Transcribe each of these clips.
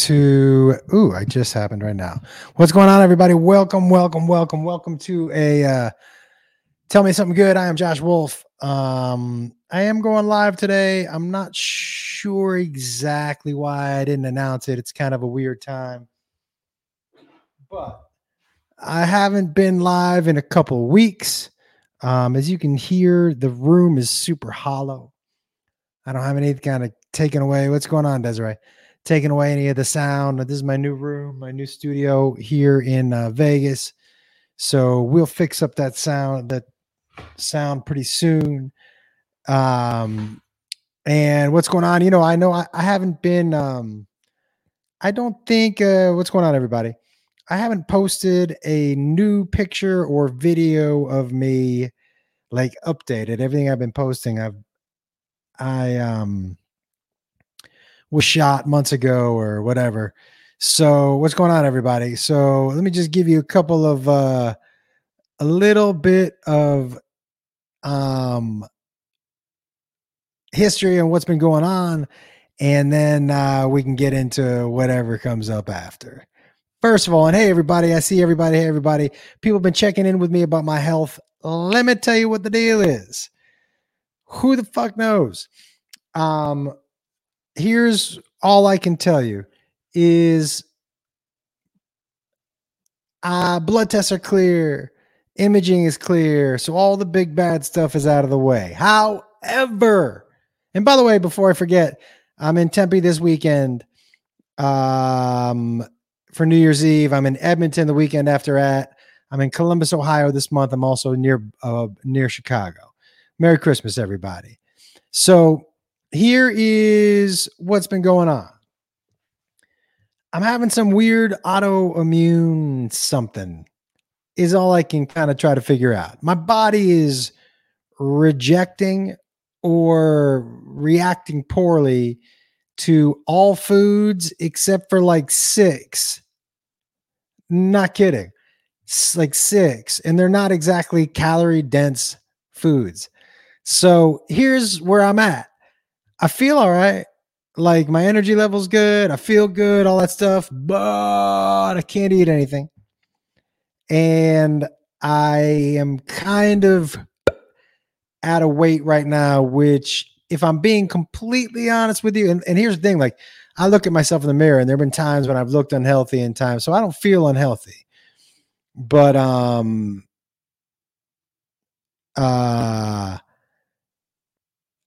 to ooh, I just happened right now. What's going on, everybody? Welcome, welcome, welcome, welcome to a uh tell me something good. I am Josh Wolf. Um, I am going live today. I'm not sure exactly why I didn't announce it. It's kind of a weird time. But I haven't been live in a couple weeks. Um, as you can hear, the room is super hollow. I don't have any kind of taken away. What's going on, Desiree? Taking away any of the sound. This is my new room, my new studio here in uh, Vegas. So we'll fix up that sound, that sound pretty soon. Um, and what's going on? You know, I know I, I haven't been. Um, I don't think. Uh, what's going on, everybody? I haven't posted a new picture or video of me, like updated. Everything I've been posting, I've I um was shot months ago or whatever. So what's going on, everybody? So let me just give you a couple of uh a little bit of um history and what's been going on, and then uh we can get into whatever comes up after. First of all, and hey everybody, I see everybody, hey everybody. People have been checking in with me about my health. Let me tell you what the deal is. Who the fuck knows? Um here's all I can tell you is uh, blood tests are clear, imaging is clear, so all the big bad stuff is out of the way. However, and by the way, before I forget, I'm in Tempe this weekend um, for New Year's Eve. I'm in Edmonton the weekend after that. I'm in Columbus, Ohio this month. I'm also near uh, near Chicago. Merry Christmas, everybody. So here is what's been going on. I'm having some weird autoimmune something, is all I can kind of try to figure out. My body is rejecting or reacting poorly to all foods except for like six. Not kidding. It's like six. And they're not exactly calorie dense foods. So here's where I'm at. I feel all right. Like my energy level's good. I feel good, all that stuff, but I can't eat anything. And I am kind of at a weight right now, which, if I'm being completely honest with you, and, and here's the thing like, I look at myself in the mirror, and there have been times when I've looked unhealthy in times, so I don't feel unhealthy. But, um, uh,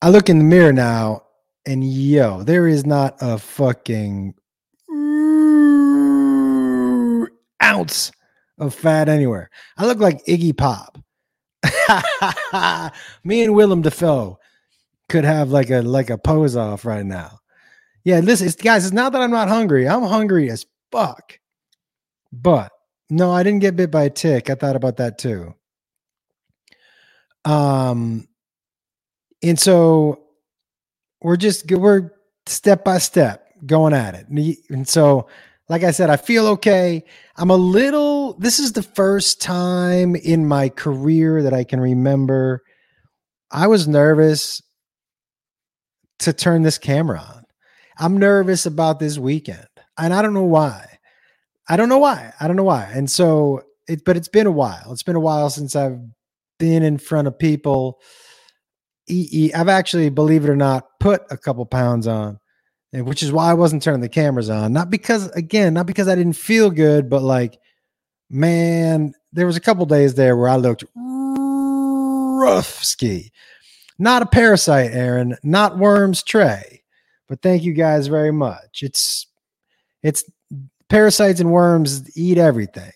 I look in the mirror now and yo, there is not a fucking ounce of fat anywhere. I look like Iggy Pop. Me and Willem Dafoe could have like a like a pose off right now. Yeah, listen, it's, guys, it's not that I'm not hungry. I'm hungry as fuck. But no, I didn't get bit by a tick. I thought about that too. Um, and so we're just we're step by step going at it. And so, like I said, I feel okay. I'm a little, this is the first time in my career that I can remember I was nervous to turn this camera on. I'm nervous about this weekend. And I don't know why. I don't know why. I don't know why. And so it, but it's been a while. It's been a while since I've been in front of people I've actually, believe it or not, put a couple pounds on, eh, which is why I wasn't turning the cameras on. Not because, again, not because I didn't feel good, but like, man, there was a couple days there where I looked rough ski. Not a parasite, Aaron, not worms, Trey. But thank you guys very much. It's it's parasites and worms eat everything.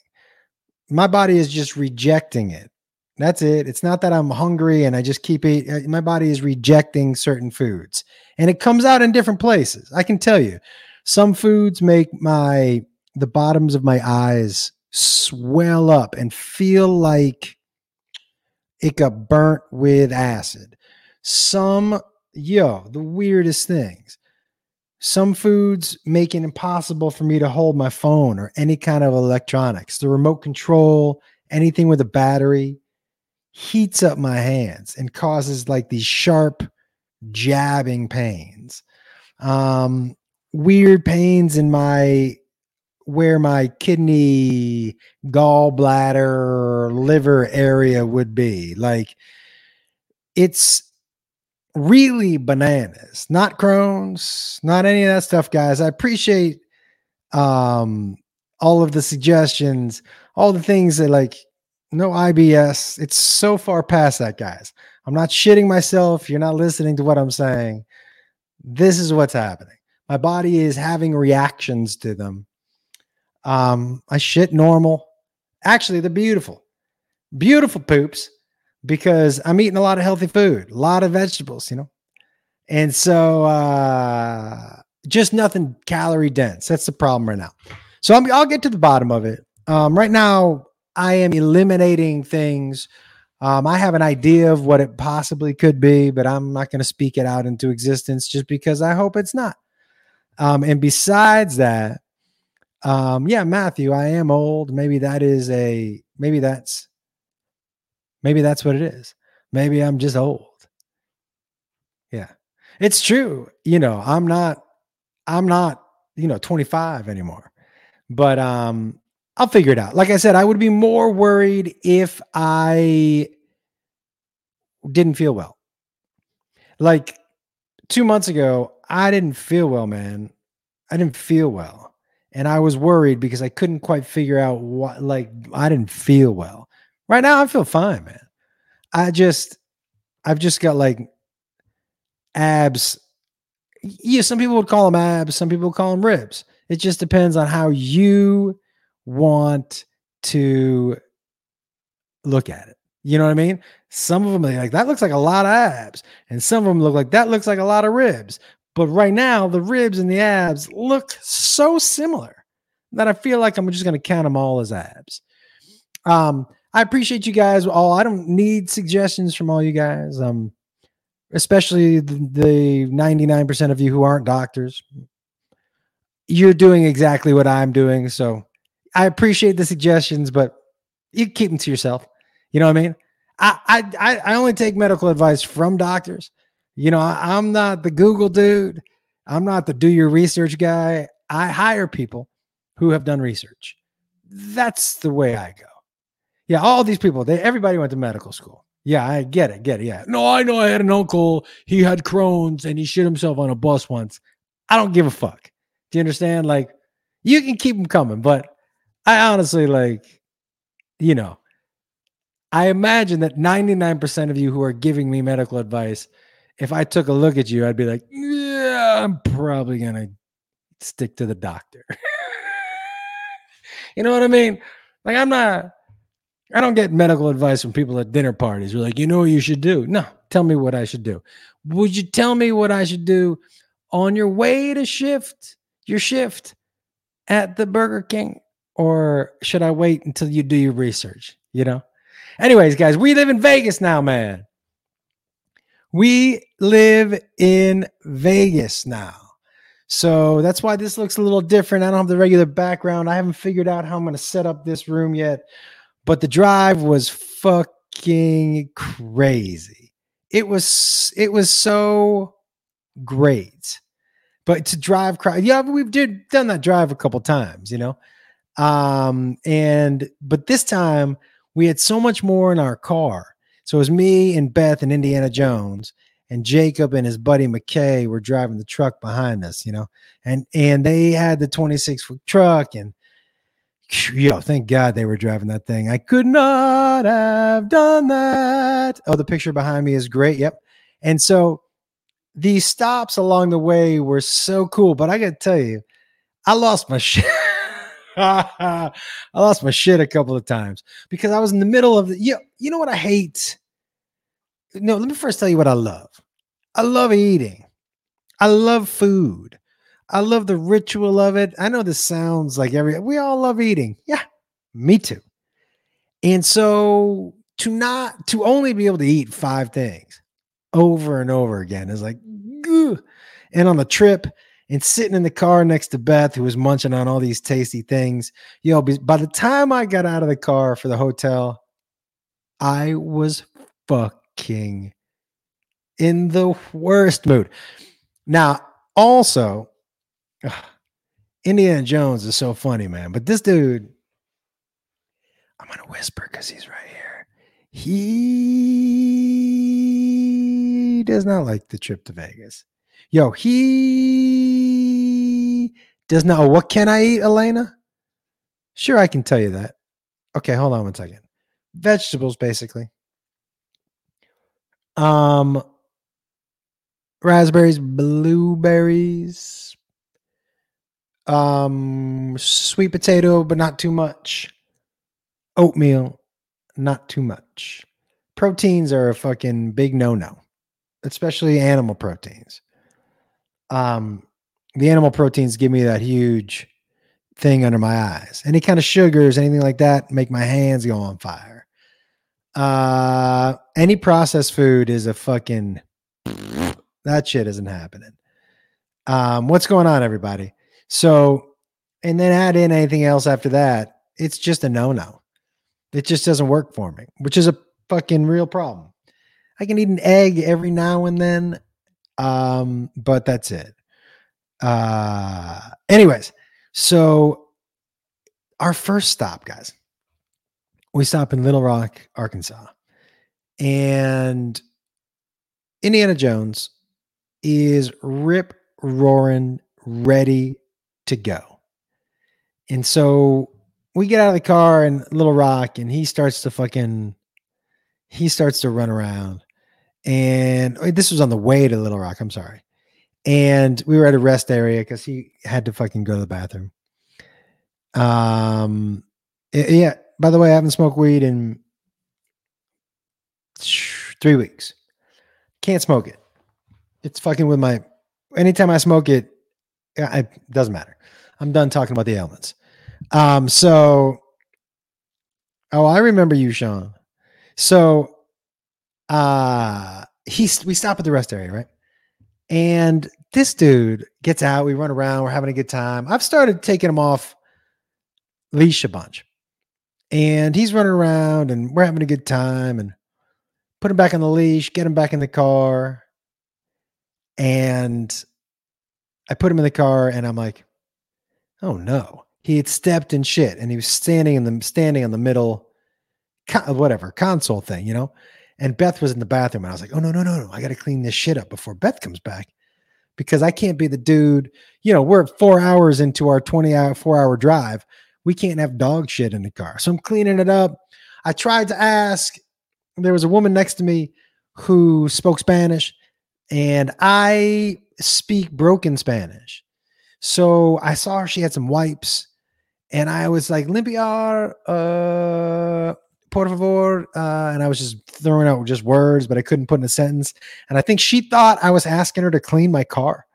My body is just rejecting it. That's it. It's not that I'm hungry and I just keep eating. Uh, my body is rejecting certain foods, and it comes out in different places. I can tell you, some foods make my the bottoms of my eyes swell up and feel like it got burnt with acid. Some, yo, the weirdest things. Some foods make it impossible for me to hold my phone or any kind of electronics. The remote control, anything with a battery heats up my hands and causes like these sharp jabbing pains. Um, weird pains in my where my kidney, gallbladder, liver area would be. Like it's really bananas, not Crohn's, not any of that stuff, guys. I appreciate um all of the suggestions, all the things that like no IBS. It's so far past that, guys. I'm not shitting myself. You're not listening to what I'm saying. This is what's happening. My body is having reactions to them. Um, I shit normal. Actually, they're beautiful. Beautiful poops because I'm eating a lot of healthy food, a lot of vegetables, you know. And so uh just nothing calorie dense. That's the problem right now. So i will get to the bottom of it. Um, right now, I am eliminating things. Um, I have an idea of what it possibly could be, but I'm not going to speak it out into existence just because I hope it's not. Um, and besides that, um, yeah, Matthew, I am old. Maybe that is a maybe that's maybe that's what it is. Maybe I'm just old. Yeah. It's true. You know, I'm not I'm not, you know, 25 anymore. But um I'll figure it out. Like I said, I would be more worried if I didn't feel well. Like 2 months ago, I didn't feel well, man. I didn't feel well. And I was worried because I couldn't quite figure out what like I didn't feel well. Right now I feel fine, man. I just I've just got like abs. Yeah, some people would call them abs, some people call them ribs. It just depends on how you want to look at it. You know what I mean? Some of them like that looks like a lot of abs, and some of them look like that looks like a lot of ribs. But right now, the ribs and the abs look so similar that I feel like I'm just going to count them all as abs. Um, I appreciate you guys all. I don't need suggestions from all you guys. Um, especially the, the 99% of you who aren't doctors. You're doing exactly what I'm doing. So I appreciate the suggestions, but you keep them to yourself. You know what I mean? I I I only take medical advice from doctors. You know, I, I'm not the Google dude. I'm not the do your research guy. I hire people who have done research. That's the way I go. Yeah, all these people, they everybody went to medical school. Yeah, I get it, get it. Yeah. No, I know I had an uncle, he had Crohn's and he shit himself on a bus once. I don't give a fuck. Do you understand? Like, you can keep them coming, but I honestly like, you know, I imagine that 99% of you who are giving me medical advice, if I took a look at you, I'd be like, yeah, I'm probably going to stick to the doctor. you know what I mean? Like, I'm not, I don't get medical advice from people at dinner parties. We're like, you know what you should do? No, tell me what I should do. Would you tell me what I should do on your way to shift your shift at the Burger King? Or should I wait until you do your research? You know? Anyways, guys, we live in Vegas now, man. We live in Vegas now. So that's why this looks a little different. I don't have the regular background. I haven't figured out how I'm going to set up this room yet. But the drive was fucking crazy. It was it was so great. But to drive yeah, we've did done that drive a couple times, you know. Um and but this time we had so much more in our car. So it was me and Beth and Indiana Jones and Jacob and his buddy McKay were driving the truck behind us, you know, and and they had the 26 foot truck and Yo, thank God they were driving that thing. I could not have done that. Oh, the picture behind me is great. Yep. And so these stops along the way were so cool. But I got to tell you, I lost my shit. I lost my shit a couple of times because I was in the middle of the. You, you know what I hate? No, let me first tell you what I love. I love eating. I love food. I love the ritual of it. I know this sounds like every we all love eating. Yeah, me too. And so to not to only be able to eat five things over and over again is like, Gugh. and on the trip and sitting in the car next to Beth, who was munching on all these tasty things. Know, by the time I got out of the car for the hotel, I was fucking in the worst mood. Now, also, ugh, Indiana Jones is so funny, man. But this dude, I'm gonna whisper because he's right here. He does not like the trip to Vegas. Yo, he does not. What can I eat, Elena? Sure, I can tell you that. Okay, hold on one second. Vegetables, basically. Um, raspberries, blueberries, um, sweet potato, but not too much. Oatmeal, not too much. Proteins are a fucking big no-no, especially animal proteins. Um, the animal proteins give me that huge thing under my eyes. Any kind of sugars, anything like that, make my hands go on fire. Uh, any processed food is a fucking that shit isn't happening. Um, what's going on, everybody? So, and then add in anything else after that, it's just a no no. It just doesn't work for me, which is a fucking real problem. I can eat an egg every now and then, um, but that's it. Uh, anyways, so our first stop, guys, we stop in Little Rock, Arkansas, and Indiana Jones is rip roaring ready to go. And so we get out of the car in Little Rock and he starts to fucking he starts to run around. And this was on the way to Little Rock, I'm sorry. And we were at a rest area because he had to fucking go to the bathroom. Um yeah, by the way, I haven't smoked weed in three weeks. Can't smoke it. It's fucking with my. Anytime I smoke it, it doesn't matter. I'm done talking about the ailments. Um. So. Oh, I remember you, Sean. So, uh, he's we stop at the rest area, right? And this dude gets out. We run around. We're having a good time. I've started taking him off leash a bunch, and he's running around, and we're having a good time. And put him back on the leash, get him back in the car. And I put him in the car and I'm like, oh no. He had stepped in shit and he was standing in the standing on the middle whatever console thing, you know. And Beth was in the bathroom and I was like, oh no, no, no, no. I gotta clean this shit up before Beth comes back. Because I can't be the dude, you know, we're four hours into our 20 hour, four hour drive. We can't have dog shit in the car. So I'm cleaning it up. I tried to ask there was a woman next to me who spoke Spanish, and I speak broken Spanish. So I saw her, she had some wipes, and I was like, limpiar, uh, por favor. Uh, and I was just throwing out just words, but I couldn't put in a sentence. And I think she thought I was asking her to clean my car.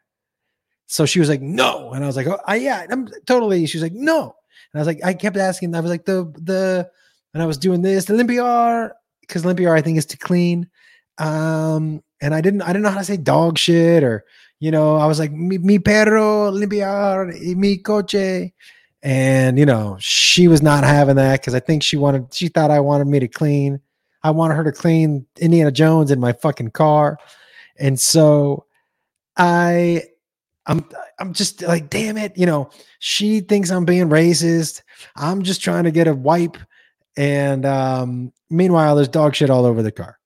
So she was like, no. And I was like, oh, I, yeah, I'm totally. She was like, no. And I was like, I kept asking, I was like, the, the, and I was doing this, the limpiar because limpiar I think is to clean. Um, and I didn't I didn't know how to say dog shit or you know I was like mi, mi perro limpiar mi coche, and you know she was not having that because I think she wanted she thought I wanted me to clean. I wanted her to clean Indiana Jones in my fucking car, and so I I'm I'm just like, damn it, you know, she thinks I'm being racist. I'm just trying to get a wipe and um, meanwhile, there's dog shit all over the car.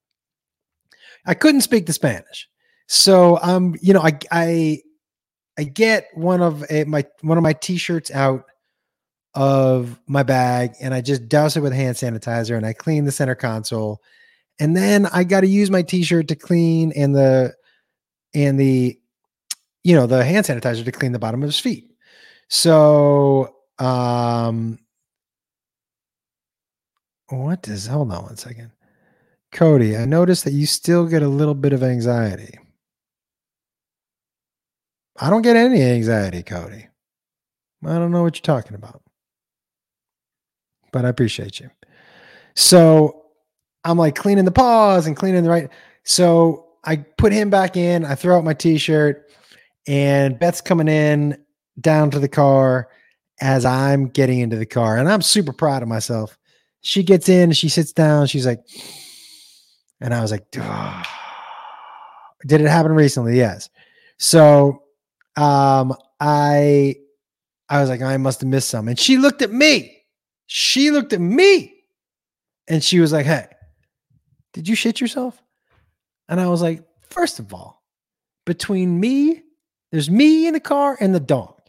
I couldn't speak the Spanish, so um, you know, I I I get one of a, my one of my t-shirts out of my bag, and I just douse it with hand sanitizer, and I clean the center console, and then I got to use my t-shirt to clean and the and the you know the hand sanitizer to clean the bottom of his feet. So um what does hold on one second. Cody, I noticed that you still get a little bit of anxiety. I don't get any anxiety, Cody. I don't know what you're talking about. But I appreciate you. So I'm like cleaning the paws and cleaning the right. So I put him back in. I throw out my t shirt, and Beth's coming in down to the car as I'm getting into the car. And I'm super proud of myself she gets in, she sits down, she's like, and I was like, Duh. did it happen recently? Yes. So um, I I was like, I must have missed some. And she looked at me. She looked at me. And she was like, Hey, did you shit yourself? And I was like, First of all, between me, there's me in the car and the dog.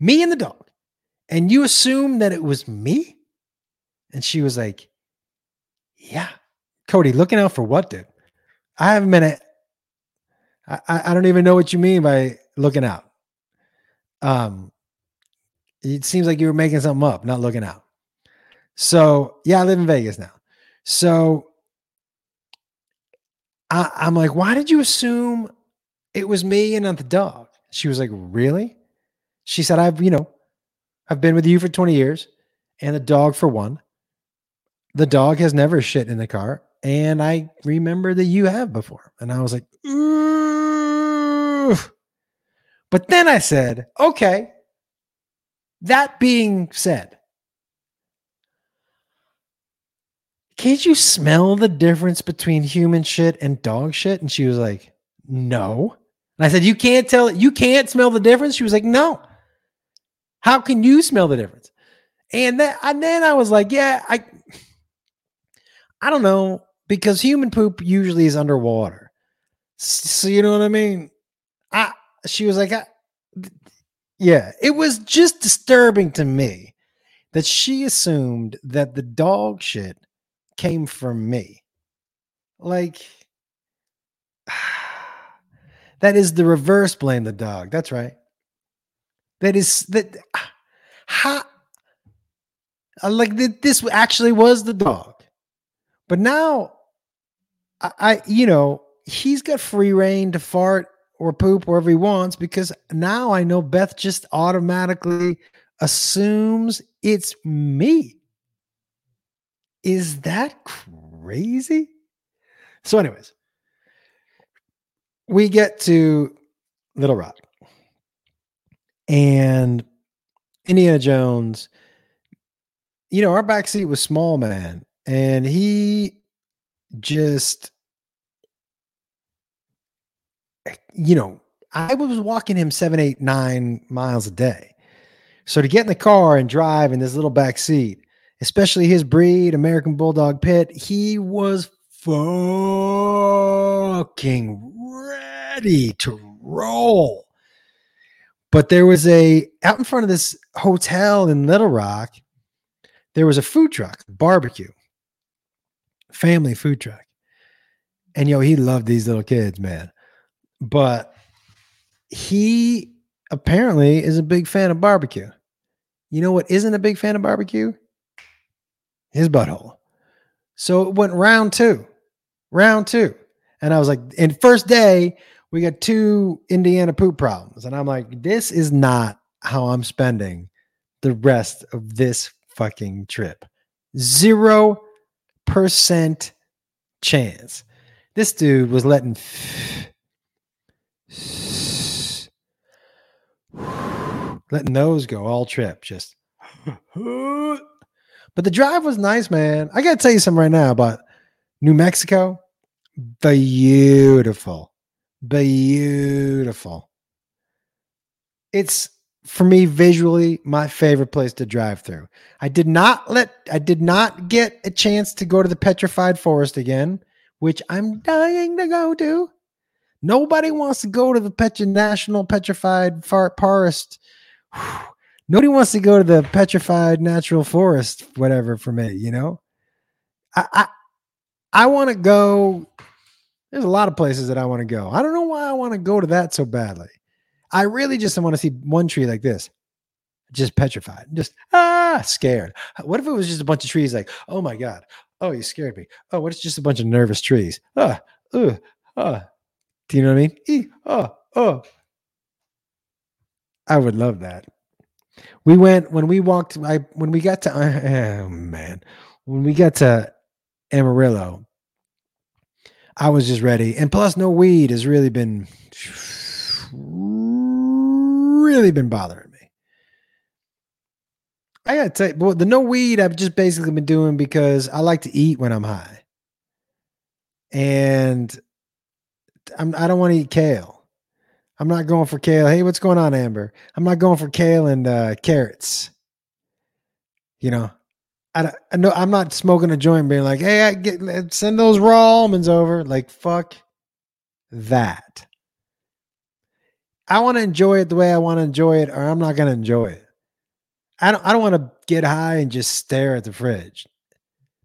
Me and the dog. And you assume that it was me? And she was like, Yeah. Cody, looking out for what, dude? I haven't been at, I, I don't even know what you mean by looking out. Um, it seems like you were making something up, not looking out. So yeah, I live in Vegas now. So I, I'm like, why did you assume it was me and not the dog? She was like, really? She said, I've, you know, I've been with you for 20 years and the dog for one. The dog has never shit in the car. And I remember that you have before. And I was like, Ooh. but then I said, okay, that being said, can't you smell the difference between human shit and dog shit? And she was like, no. And I said, you can't tell, you can't smell the difference. She was like, no. How can you smell the difference? And then, and then I was like, yeah, I, I don't know because human poop usually is underwater. So you know what I mean? I, she was like, I, yeah, it was just disturbing to me that she assumed that the dog shit came from me. Like, that is the reverse blame the dog. That's right. That is that. How, uh, like this actually was the dog, but now, I, I you know he's got free reign to fart or poop wherever he wants because now I know Beth just automatically assumes it's me. Is that crazy? So, anyways, we get to Little Rock and Indiana Jones. You know, our back seat was small, man, and he just you know, I was walking him seven, eight, nine miles a day. So to get in the car and drive in this little back seat, especially his breed, American Bulldog Pit, he was fucking ready to roll. But there was a out in front of this hotel in Little Rock, there was a food truck, barbecue, family food truck. And yo, he loved these little kids, man but he apparently is a big fan of barbecue. You know what isn't a big fan of barbecue? His butthole. So it went round two, round two. And I was like, in first day, we got two Indiana poop problems. And I'm like, this is not how I'm spending the rest of this fucking trip. Zero percent chance. This dude was letting letting those go all trip. Just, but the drive was nice, man. I got to tell you something right now about New Mexico. Beautiful, beautiful. It's for me visually my favorite place to drive through. I did not let I did not get a chance to go to the petrified forest again, which I'm dying to go to. Nobody wants to go to the Petra National Petrified Forest. Nobody wants to go to the Petrified Natural Forest, whatever, for me, you know? I I, I want to go. There's a lot of places that I want to go. I don't know why I want to go to that so badly. I really just want to see one tree like this, just petrified, just ah, scared. What if it was just a bunch of trees like, oh my God, oh, you scared me. Oh, what if it's just a bunch of nervous trees? Ah, uh, uh, do you know what I mean? E, oh, oh. I would love that. We went when we walked. I when we got to oh man, when we got to Amarillo, I was just ready. And plus, no weed has really been really been bothering me. I gotta tell you, but the no weed I've just basically been doing because I like to eat when I'm high. And I'm, I don't want to eat kale. I'm not going for kale. Hey, what's going on, Amber? I'm not going for kale and uh, carrots. You know, I, I know I'm not smoking a joint, being like, "Hey, I get send those raw almonds over." Like, fuck that. I want to enjoy it the way I want to enjoy it, or I'm not going to enjoy it. I don't. I don't want to get high and just stare at the fridge.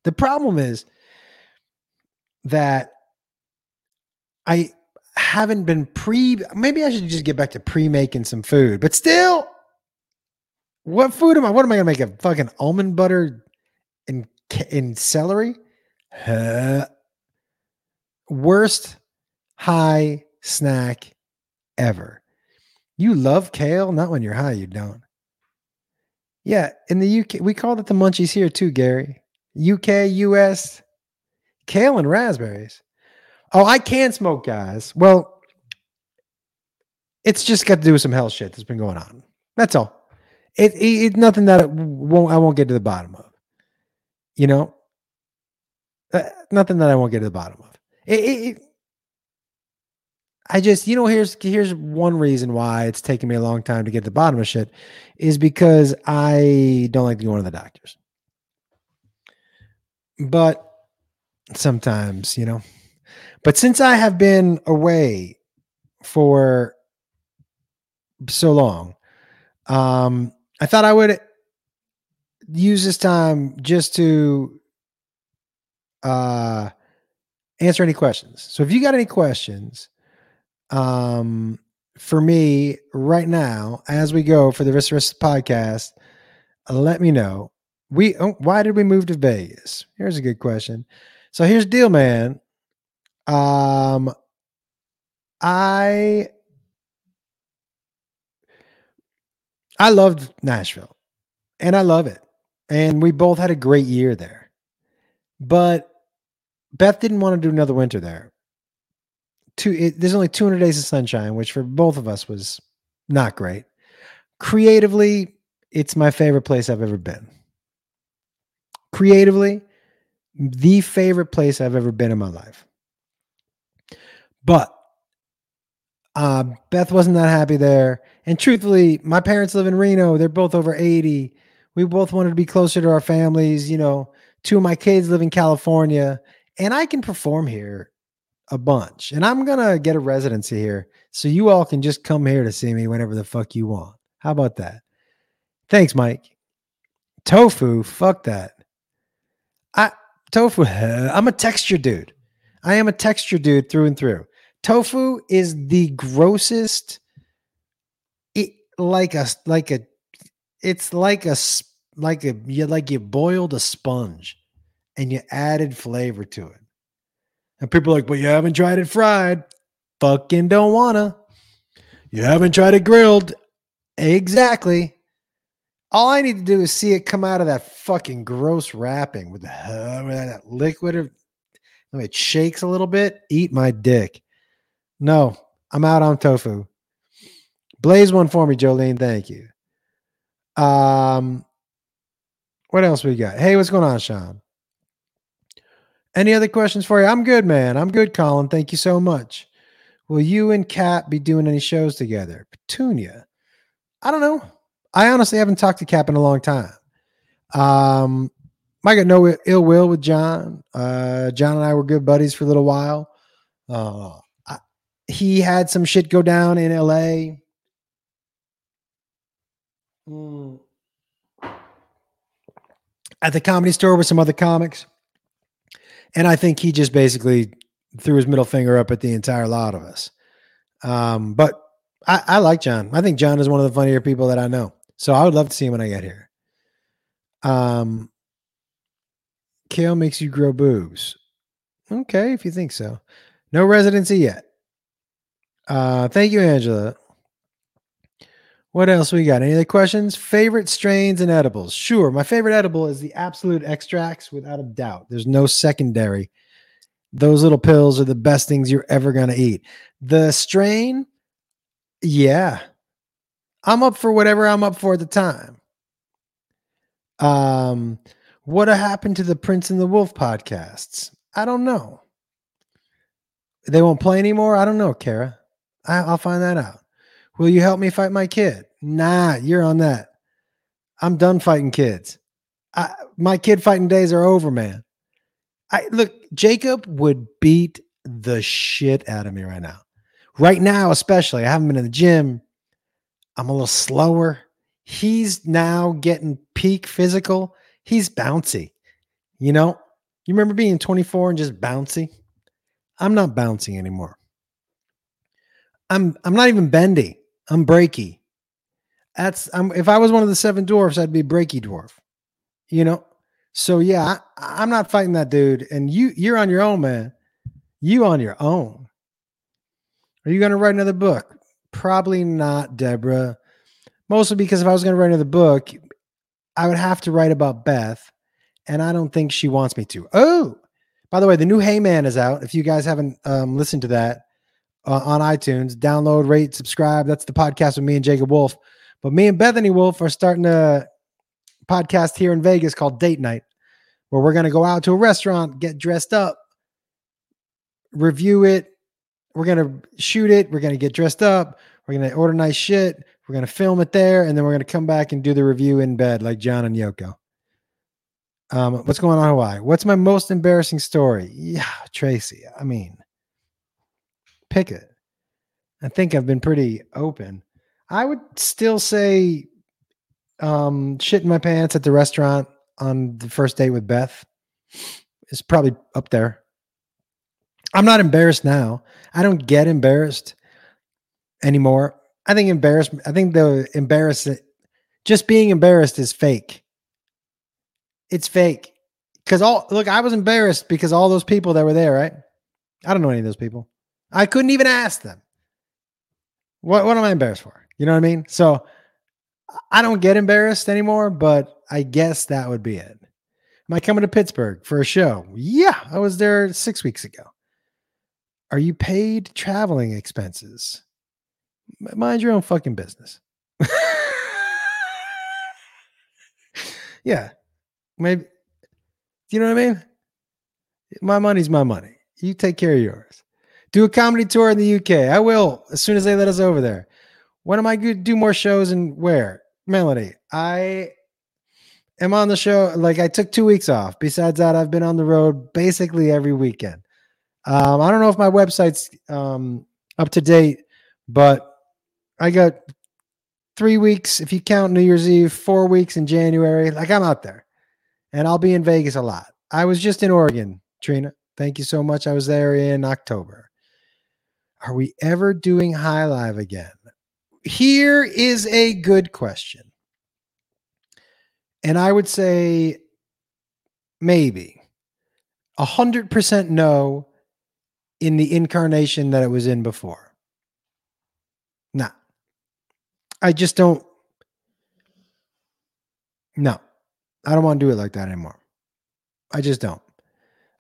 The problem is that I haven't been pre. Maybe I should just get back to pre making some food, but still, what food am I? What am I gonna make? A fucking almond butter and in celery? Huh. Worst high snack ever. You love kale? Not when you're high, you don't. Yeah, in the UK, we called it the munchies here too, Gary. UK, US, kale and raspberries. Oh, I can smoke, guys. Well, it's just got to do with some hell shit that's been going on. That's all. It, it, it nothing that won't I won't get to the bottom of. You know, uh, nothing that I won't get to the bottom of. It, it, I just, you know, here's here's one reason why it's taken me a long time to get to the bottom of shit is because I don't like to go to the doctors. But sometimes, you know. But since I have been away for so long, um, I thought I would use this time just to uh answer any questions. So if you got any questions, um, for me right now, as we go for the rest the podcast, let me know. We oh, why did we move to Vegas? Here's a good question. So here's deal, man. Um, I I loved Nashville, and I love it, and we both had a great year there. But Beth didn't want to do another winter there. Two it, there's only 200 days of sunshine which for both of us was not great. Creatively it's my favorite place i've ever been. Creatively the favorite place i've ever been in my life but uh, beth wasn't that happy there and truthfully my parents live in reno they're both over 80 we both wanted to be closer to our families you know two of my kids live in california and i can perform here a bunch. And I'm going to get a residency here so you all can just come here to see me whenever the fuck you want. How about that? Thanks, Mike. Tofu, fuck that. I tofu, I'm a texture dude. I am a texture dude through and through. Tofu is the grossest it like a like a it's like a like a you like you boiled a sponge and you added flavor to it. And people are like, but you haven't tried it fried. Fucking don't wanna. You haven't tried it grilled. Exactly. All I need to do is see it come out of that fucking gross wrapping with, the, uh, with that liquid. Of, it shakes a little bit. Eat my dick. No, I'm out on tofu. Blaze one for me, Jolene. Thank you. Um, what else we got? Hey, what's going on, Sean? Any other questions for you? I'm good, man. I'm good, Colin. Thank you so much. Will you and Cap be doing any shows together? Petunia. I don't know. I honestly haven't talked to Cap in a long time. Um, I got no ill will with John. Uh, John and I were good buddies for a little while. Uh, he had some shit go down in LA. Mm. At the comedy store with some other comics. And I think he just basically threw his middle finger up at the entire lot of us. Um, but I, I like John. I think John is one of the funnier people that I know. So I would love to see him when I get here. Um, kale makes you grow boobs. Okay, if you think so. No residency yet. Uh, thank you, Angela. What else we got? Any other questions? Favorite strains and edibles? Sure. My favorite edible is the Absolute Extracts, without a doubt. There's no secondary. Those little pills are the best things you're ever going to eat. The strain, yeah. I'm up for whatever I'm up for at the time. Um, what happened to the Prince and the Wolf podcasts? I don't know. They won't play anymore. I don't know, Kara. I, will find that out. Will you help me fight my kid? Nah, you're on that. I'm done fighting kids. I, my kid fighting days are over, man. I look, Jacob would beat the shit out of me right now. Right now, especially, I haven't been in the gym. I'm a little slower. He's now getting peak physical. He's bouncy. You know, you remember being 24 and just bouncy? I'm not bouncy anymore. I'm I'm not even bendy. I'm breaky. That's I'm if I was one of the seven dwarfs, I'd be breaky dwarf. You know? So yeah, I, I'm not fighting that dude. And you you're on your own, man. You on your own. Are you gonna write another book? Probably not, Deborah. Mostly because if I was gonna write another book, I would have to write about Beth, and I don't think she wants me to. Oh, by the way, the new Hey Man is out. If you guys haven't um, listened to that uh, on iTunes, download, rate, subscribe. That's the podcast with me and Jacob Wolf. But me and Bethany Wolf are starting a podcast here in Vegas called Date Night, where we're going to go out to a restaurant, get dressed up, review it. We're going to shoot it. We're going to get dressed up. We're going to order nice shit. We're going to film it there. And then we're going to come back and do the review in bed like John and Yoko. Um, what's going on Hawaii? What's my most embarrassing story? Yeah, Tracy. I mean, pick it. I think I've been pretty open. I would still say um shit in my pants at the restaurant on the first date with Beth is probably up there. I'm not embarrassed now. I don't get embarrassed anymore. I think embarrassed. I think the embarrassment, just being embarrassed is fake. It's fake. Because all look, I was embarrassed because all those people that were there, right? I don't know any of those people. I couldn't even ask them. What what am I embarrassed for? You know what I mean? So I don't get embarrassed anymore, but I guess that would be it. Am I coming to Pittsburgh for a show? Yeah, I was there six weeks ago. Are you paid traveling expenses? Mind your own fucking business. yeah, maybe. You know what I mean? My money's my money. You take care of yours. Do a comedy tour in the UK. I will as soon as they let us over there. When am I going to do more shows and where? Melody, I am on the show. Like I took two weeks off. Besides that, I've been on the road basically every weekend. Um, I don't know if my website's um, up to date, but I got three weeks, if you count New Year's Eve, four weeks in January. Like I'm out there and I'll be in Vegas a lot. I was just in Oregon, Trina. Thank you so much. I was there in October. Are we ever doing High Live again? Here is a good question. And I would say maybe a hundred percent no in the incarnation that it was in before. Nah. I just don't. No, I don't want to do it like that anymore. I just don't.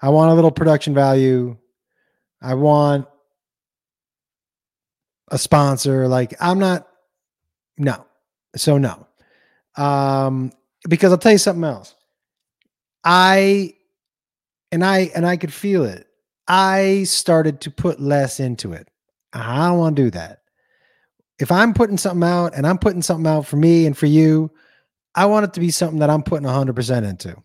I want a little production value. I want a sponsor. Like I'm not. No. So no. Um, because I'll tell you something else. I and I and I could feel it. I started to put less into it. I don't want to do that if I'm putting something out and I'm putting something out for me and for you, I want it to be something that I'm putting 100% into.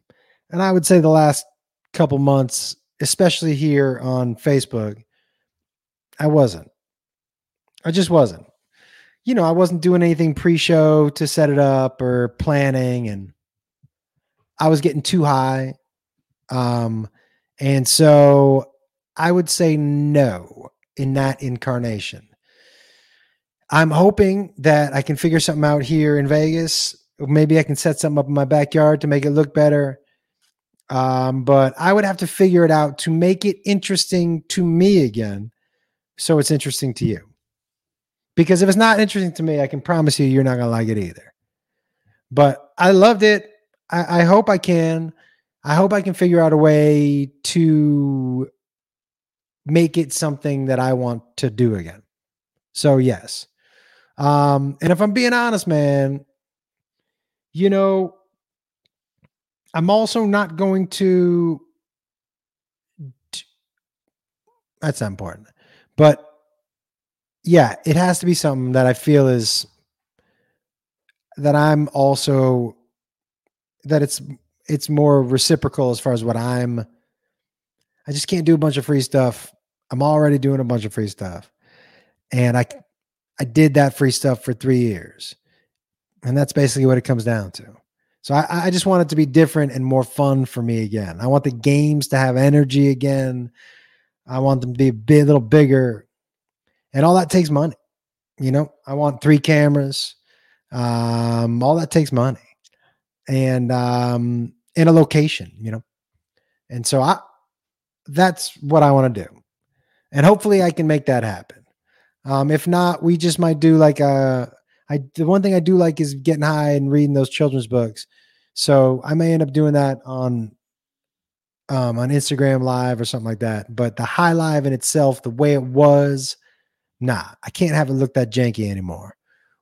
And I would say the last couple months, especially here on Facebook, I wasn't. I just wasn't. You know, I wasn't doing anything pre show to set it up or planning, and I was getting too high. Um, and so I would say no in that incarnation. I'm hoping that I can figure something out here in Vegas. Maybe I can set something up in my backyard to make it look better. Um, but I would have to figure it out to make it interesting to me again. So it's interesting to you. Because if it's not interesting to me, I can promise you, you're not going to like it either. But I loved it. I, I hope I can. I hope I can figure out a way to make it something that I want to do again. So, yes. Um, and if I'm being honest, man, you know, I'm also not going to. That's not important, but yeah, it has to be something that I feel is that I'm also that it's it's more reciprocal as far as what I'm I just can't do a bunch of free stuff. I'm already doing a bunch of free stuff. And I I did that free stuff for 3 years. And that's basically what it comes down to. So I, I just want it to be different and more fun for me again. I want the games to have energy again. I want them to be a bit, little bigger. And all that takes money. You know, I want three cameras. Um, all that takes money. And um in a location, you know. And so I that's what I want to do. And hopefully I can make that happen. Um, if not, we just might do like a I the one thing I do like is getting high and reading those children's books. So I may end up doing that on um, on Instagram live or something like that. But the high live in itself, the way it was, nah, I can't have it look that janky anymore.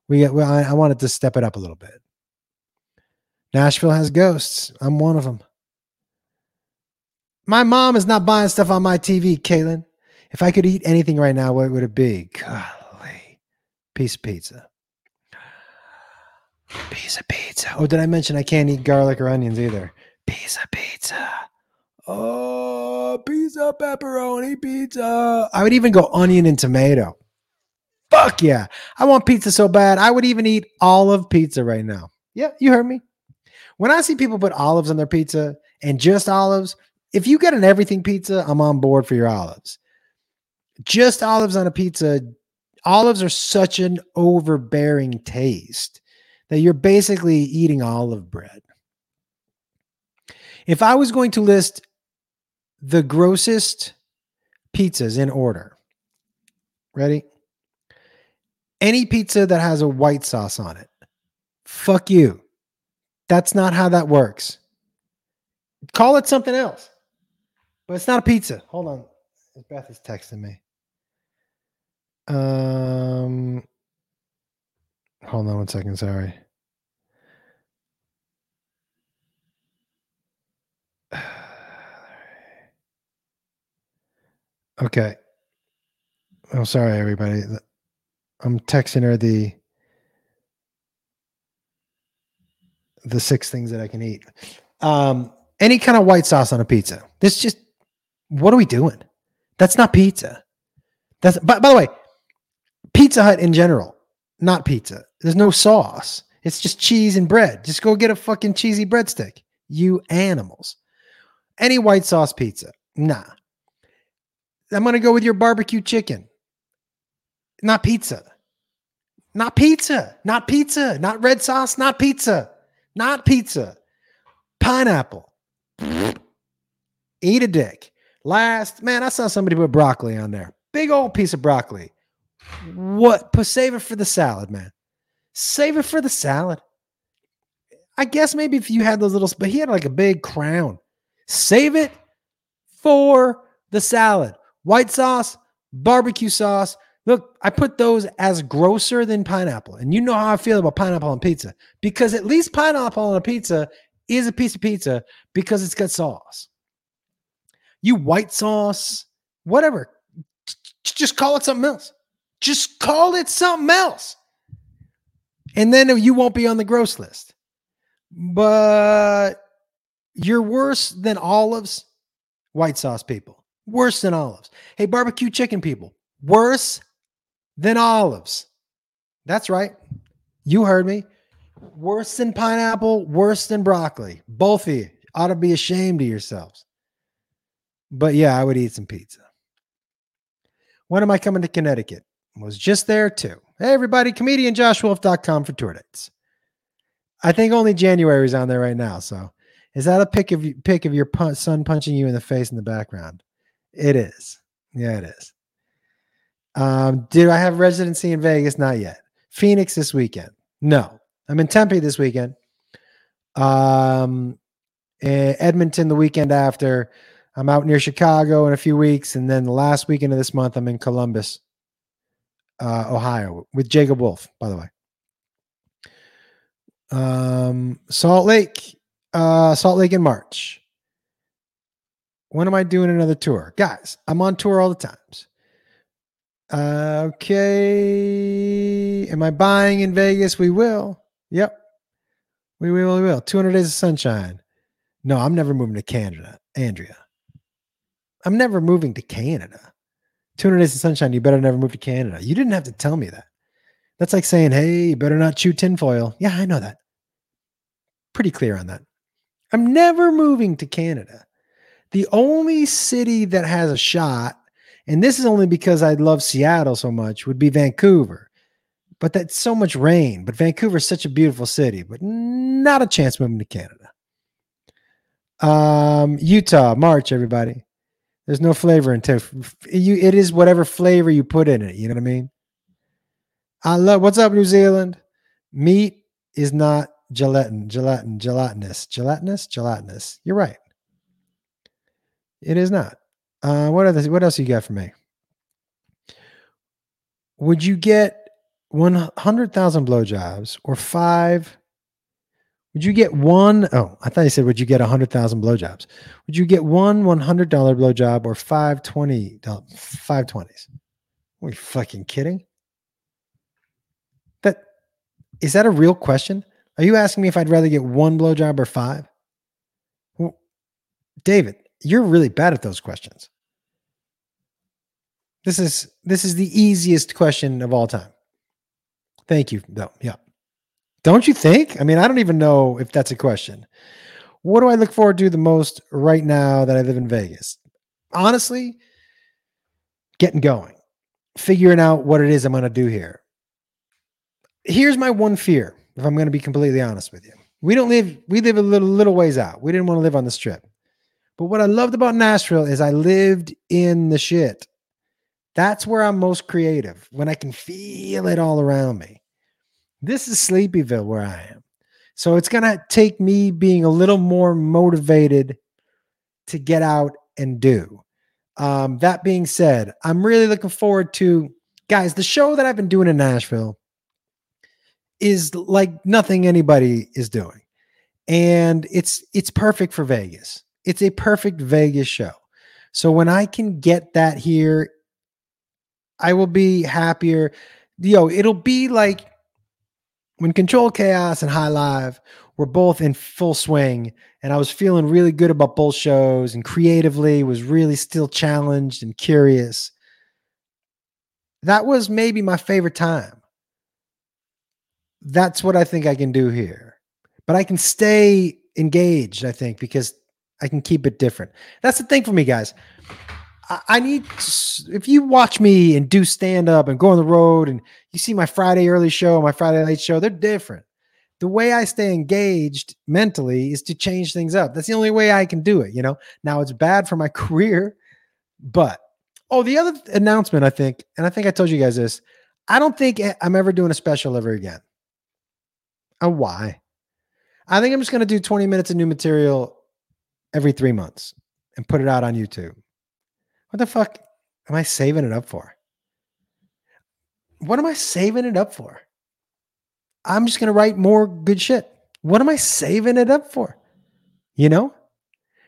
We get well, I, I wanted to step it up a little bit. Nashville has ghosts. I'm one of them. My mom is not buying stuff on my TV, Caitlin. If I could eat anything right now, what would it be? Golly. Piece of pizza. Piece of pizza. Oh, did I mention I can't eat garlic or onions either? Piece of pizza. Oh, pizza, pepperoni, pizza. I would even go onion and tomato. Fuck yeah. I want pizza so bad. I would even eat olive pizza right now. Yeah, you heard me. When I see people put olives on their pizza and just olives, if you get an everything pizza, I'm on board for your olives. Just olives on a pizza, olives are such an overbearing taste that you're basically eating olive bread. If I was going to list the grossest pizzas in order, ready? Any pizza that has a white sauce on it, fuck you. That's not how that works. Call it something else. But it's not a pizza. Hold on. Beth is texting me. Um, hold on one second. Sorry. Okay. I'm oh, sorry, everybody. I'm texting her the the six things that I can eat. Um, any kind of white sauce on a pizza. This just what are we doing? That's not pizza. That's by, by the way, Pizza Hut in general, not pizza. There's no sauce. It's just cheese and bread. Just go get a fucking cheesy breadstick. You animals. Any white sauce pizza. Nah. I'm gonna go with your barbecue chicken. Not pizza. Not pizza. Not pizza. Not red sauce. Not pizza. Not pizza. Pineapple. Eat a dick. Last, man, I saw somebody put broccoli on there. Big old piece of broccoli. What? Put save it for the salad, man. Save it for the salad. I guess maybe if you had those little, but he had like a big crown. Save it for the salad. White sauce, barbecue sauce. Look, I put those as grosser than pineapple. And you know how I feel about pineapple on pizza because at least pineapple on a pizza is a piece of pizza because it's got sauce. You white sauce, whatever. Just call it something else. Just call it something else. And then you won't be on the gross list. But you're worse than olives, white sauce people. Worse than olives. Hey, barbecue chicken people. Worse than olives. That's right. You heard me. Worse than pineapple, worse than broccoli. Both of you ought to be ashamed of yourselves. But yeah, I would eat some pizza. When am I coming to Connecticut? Was just there too. Hey, everybody, comedianjoshwolf.com for tour dates. I think only January is on there right now. So is that a pic of pic of your son punching you in the face in the background? It is. Yeah, it is. Um, do I have residency in Vegas? Not yet. Phoenix this weekend. No. I'm in Tempe this weekend. Um, Edmonton the weekend after. I'm out near Chicago in a few weeks, and then the last weekend of this month, I'm in Columbus, uh, Ohio, with Jacob Wolf. By the way, um, Salt Lake, uh, Salt Lake in March. When am I doing another tour, guys? I'm on tour all the times. Uh, okay. Am I buying in Vegas? We will. Yep. We will. We will. 200 days of sunshine. No, I'm never moving to Canada, Andrea. I'm never moving to Canada. 200 days of sunshine. You better never move to Canada. You didn't have to tell me that. That's like saying, hey, you better not chew tinfoil. Yeah, I know that. Pretty clear on that. I'm never moving to Canada. The only city that has a shot, and this is only because I love Seattle so much, would be Vancouver. But that's so much rain. But Vancouver is such a beautiful city, but not a chance moving to Canada. Um, Utah, March, everybody. There's no flavor into you. It is whatever flavor you put in it. You know what I mean? I love what's up, New Zealand. Meat is not gelatin, gelatin, gelatinous, gelatinous, gelatinous. You're right. It is not. Uh, what other, what else you got for me? Would you get one hundred thousand blowjobs or five? Would you get one? Oh, I thought you said, would you get hundred thousand blowjobs? Would you get one one hundred dollar blowjob or five twenty five twenties? Are you fucking kidding? That is that a real question? Are you asking me if I'd rather get one blowjob or five? Well, David, you're really bad at those questions. This is this is the easiest question of all time. Thank you. No, yeah. Don't you think? I mean, I don't even know if that's a question. What do I look forward to the most right now that I live in Vegas? Honestly, getting going, figuring out what it is I'm going to do here. Here's my one fear, if I'm going to be completely honest with you. We don't live, we live a little, little ways out. We didn't want to live on the strip. But what I loved about Nashville is I lived in the shit. That's where I'm most creative when I can feel it all around me. This is Sleepyville where I am. So it's going to take me being a little more motivated to get out and do. Um, that being said, I'm really looking forward to, guys, the show that I've been doing in Nashville is like nothing anybody is doing. And it's it's perfect for Vegas. It's a perfect Vegas show. So when I can get that here, I will be happier. Yo, it'll be like when Control Chaos and High Live were both in full swing, and I was feeling really good about both shows and creatively was really still challenged and curious. That was maybe my favorite time. That's what I think I can do here. But I can stay engaged, I think, because I can keep it different. That's the thing for me, guys. I, I need if you watch me and do stand up and go on the road and you see my Friday early show, my Friday late show, they're different. The way I stay engaged mentally is to change things up. That's the only way I can do it, you know. Now it's bad for my career, but oh, the other announcement I think, and I think I told you guys this, I don't think I'm ever doing a special ever again. Oh, why? I think I'm just going to do 20 minutes of new material every three months and put it out on YouTube. What the fuck am I saving it up for? What am I saving it up for? I'm just going to write more good shit. What am I saving it up for? You know?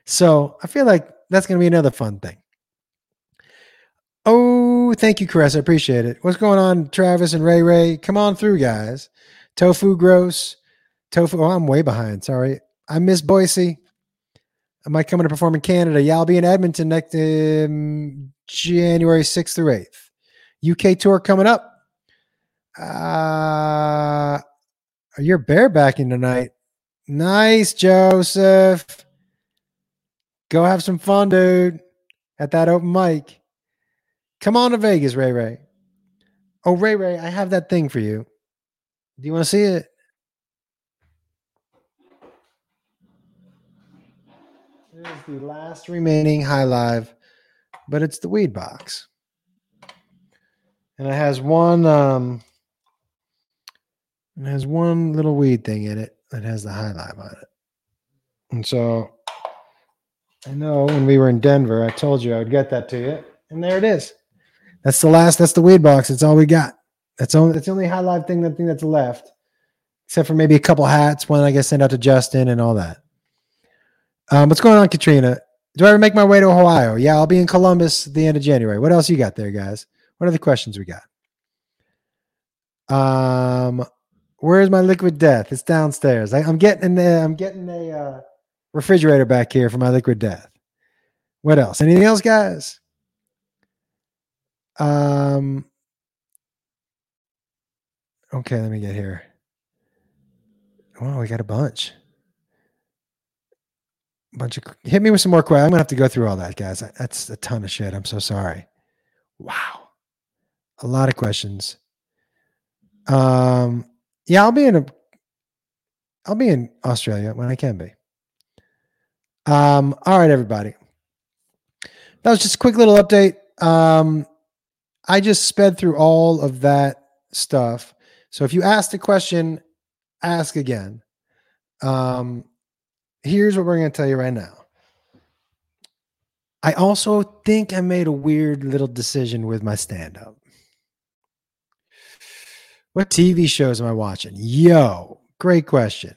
So I feel like that's going to be another fun thing. Oh, thank you, Chris. I appreciate it. What's going on, Travis and Ray Ray? Come on through, guys. Tofu gross. Tofu. Oh, I'm way behind. Sorry. I miss Boise. Am I coming to perform in Canada? Yeah, I'll be in Edmonton next um, January 6th through 8th. UK tour coming up. Uh, you're barebacking tonight. Nice, Joseph. Go have some fun, dude, at that open mic. Come on to Vegas, Ray Ray. Oh, Ray Ray, I have that thing for you. Do you want to see it? Here's the last remaining high live, but it's the weed box. And it has one um it has one little weed thing in it that has the high live on it. And so I know when we were in Denver, I told you I would get that to you. And there it is. That's the last, that's the weed box. That's all we got. That's only that's the only high live thing that thing that's left. Except for maybe a couple hats, one I guess sent out to Justin and all that. Um, what's going on, Katrina? Do I ever make my way to Ohio? Yeah, I'll be in Columbus at the end of January. What else you got there, guys? What are the questions we got? Um, where's my liquid death? It's downstairs. I, am getting the, I'm getting a uh, refrigerator back here for my liquid death. What else? Anything else, guys? Um. Okay, let me get here. Oh, we got a bunch. Bunch of hit me with some more questions. I'm gonna have to go through all that, guys. That's a ton of shit. I'm so sorry. Wow, a lot of questions. Um, yeah, I'll be in a, I'll be in Australia when I can be. Um, all right, everybody. That was just a quick little update. Um, I just sped through all of that stuff. So if you asked a question, ask again. Um, here's what we're going to tell you right now. I also think I made a weird little decision with my stand up. What TV shows am I watching? Yo, great question.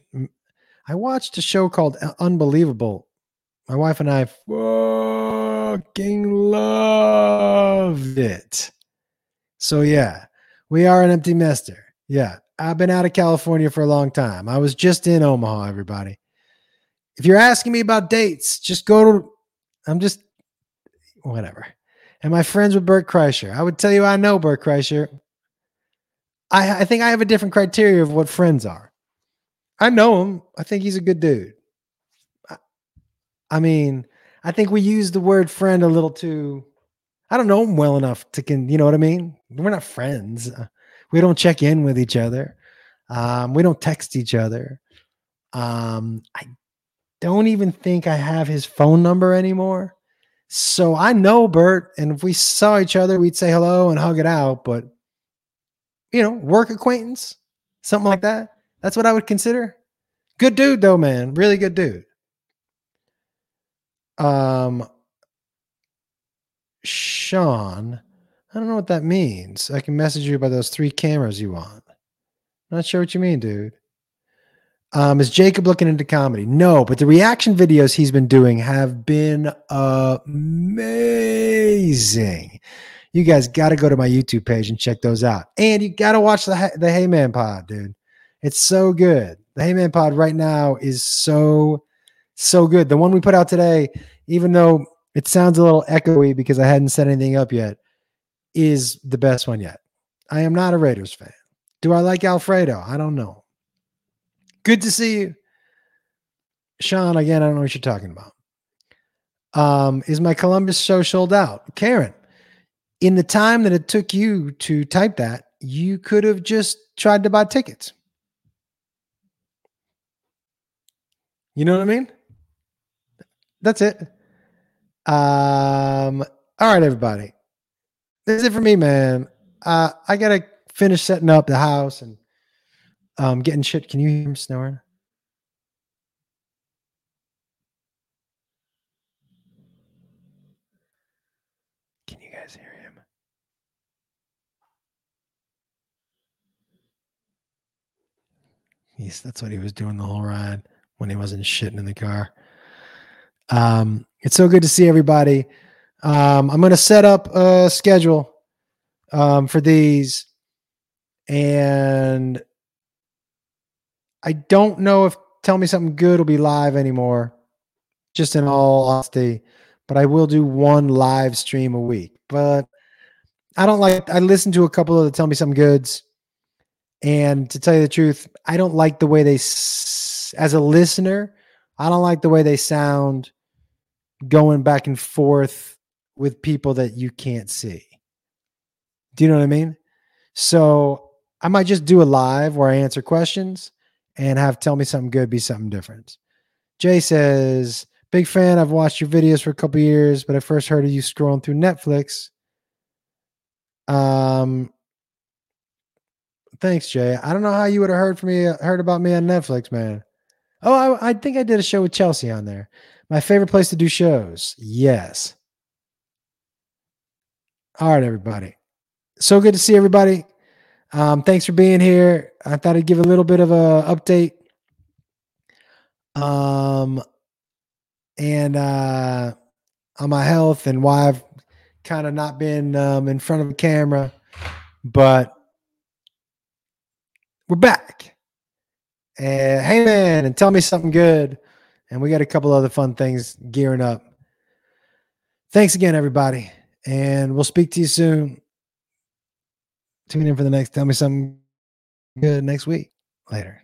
I watched a show called Unbelievable. My wife and I fucking loved it. So, yeah, we are an empty nester. Yeah, I've been out of California for a long time. I was just in Omaha, everybody. If you're asking me about dates, just go to, I'm just, whatever. Am I friends with Bert Kreischer? I would tell you I know Bert Kreischer. I, I think I have a different criteria of what friends are. I know him. I think he's a good dude. I, I mean, I think we use the word friend a little too. I don't know him well enough to can you know what I mean. We're not friends. We don't check in with each other. Um, we don't text each other. Um, I don't even think I have his phone number anymore. So I know Bert, and if we saw each other, we'd say hello and hug it out. But you know, work acquaintance, something like that. That's what I would consider. Good dude, though, man. Really good dude. Um, Sean I don't know what that means. I can message you about those three cameras you want. Not sure what you mean, dude. Um, is Jacob looking into comedy? No, but the reaction videos he's been doing have been amazing. You guys got to go to my YouTube page and check those out. And you got to watch the the Heyman Pod, dude. It's so good. The Heyman Pod right now is so so good. The one we put out today, even though it sounds a little echoey because I hadn't set anything up yet, is the best one yet. I am not a Raiders fan. Do I like Alfredo? I don't know. Good to see you. Sean, again, I don't know what you're talking about. Um, is my Columbus show sold out? Karen, in the time that it took you to type that, you could have just tried to buy tickets. You know what I mean? That's it. Um, all right, everybody that's it for me, man. Uh, I gotta finish setting up the house and um, getting shit. Can you hear him snoring? Can you guys hear him? Yes, that's what he was doing the whole ride when he wasn't shitting in the car. Um, it's so good to see everybody. Um, I'm going to set up a schedule um, for these, and I don't know if Tell Me Something Good will be live anymore, just in all honesty, but I will do one live stream a week. But I don't like, I listened to a couple of the Tell Me Something Goods, and to tell you the truth, I don't like the way they, as a listener, I don't like the way they sound going back and forth with people that you can't see. Do you know what I mean? So I might just do a live where I answer questions and have tell me something good, be something different. Jay says, Big fan. I've watched your videos for a couple years, but I first heard of you scrolling through Netflix. Um, thanks, Jay. I don't know how you would have heard from me, heard about me on Netflix, man. Oh, I, I think I did a show with Chelsea on there. My favorite place to do shows. Yes. All right, everybody. So good to see everybody. Um, thanks for being here. I thought I'd give a little bit of a update. Um, and uh, on my health and why I've kind of not been um, in front of a camera, but we're back. And hey, man, and tell me something good. And we got a couple other fun things gearing up. Thanks again, everybody. And we'll speak to you soon. Tune in for the next Tell Me Something Good next week. Later.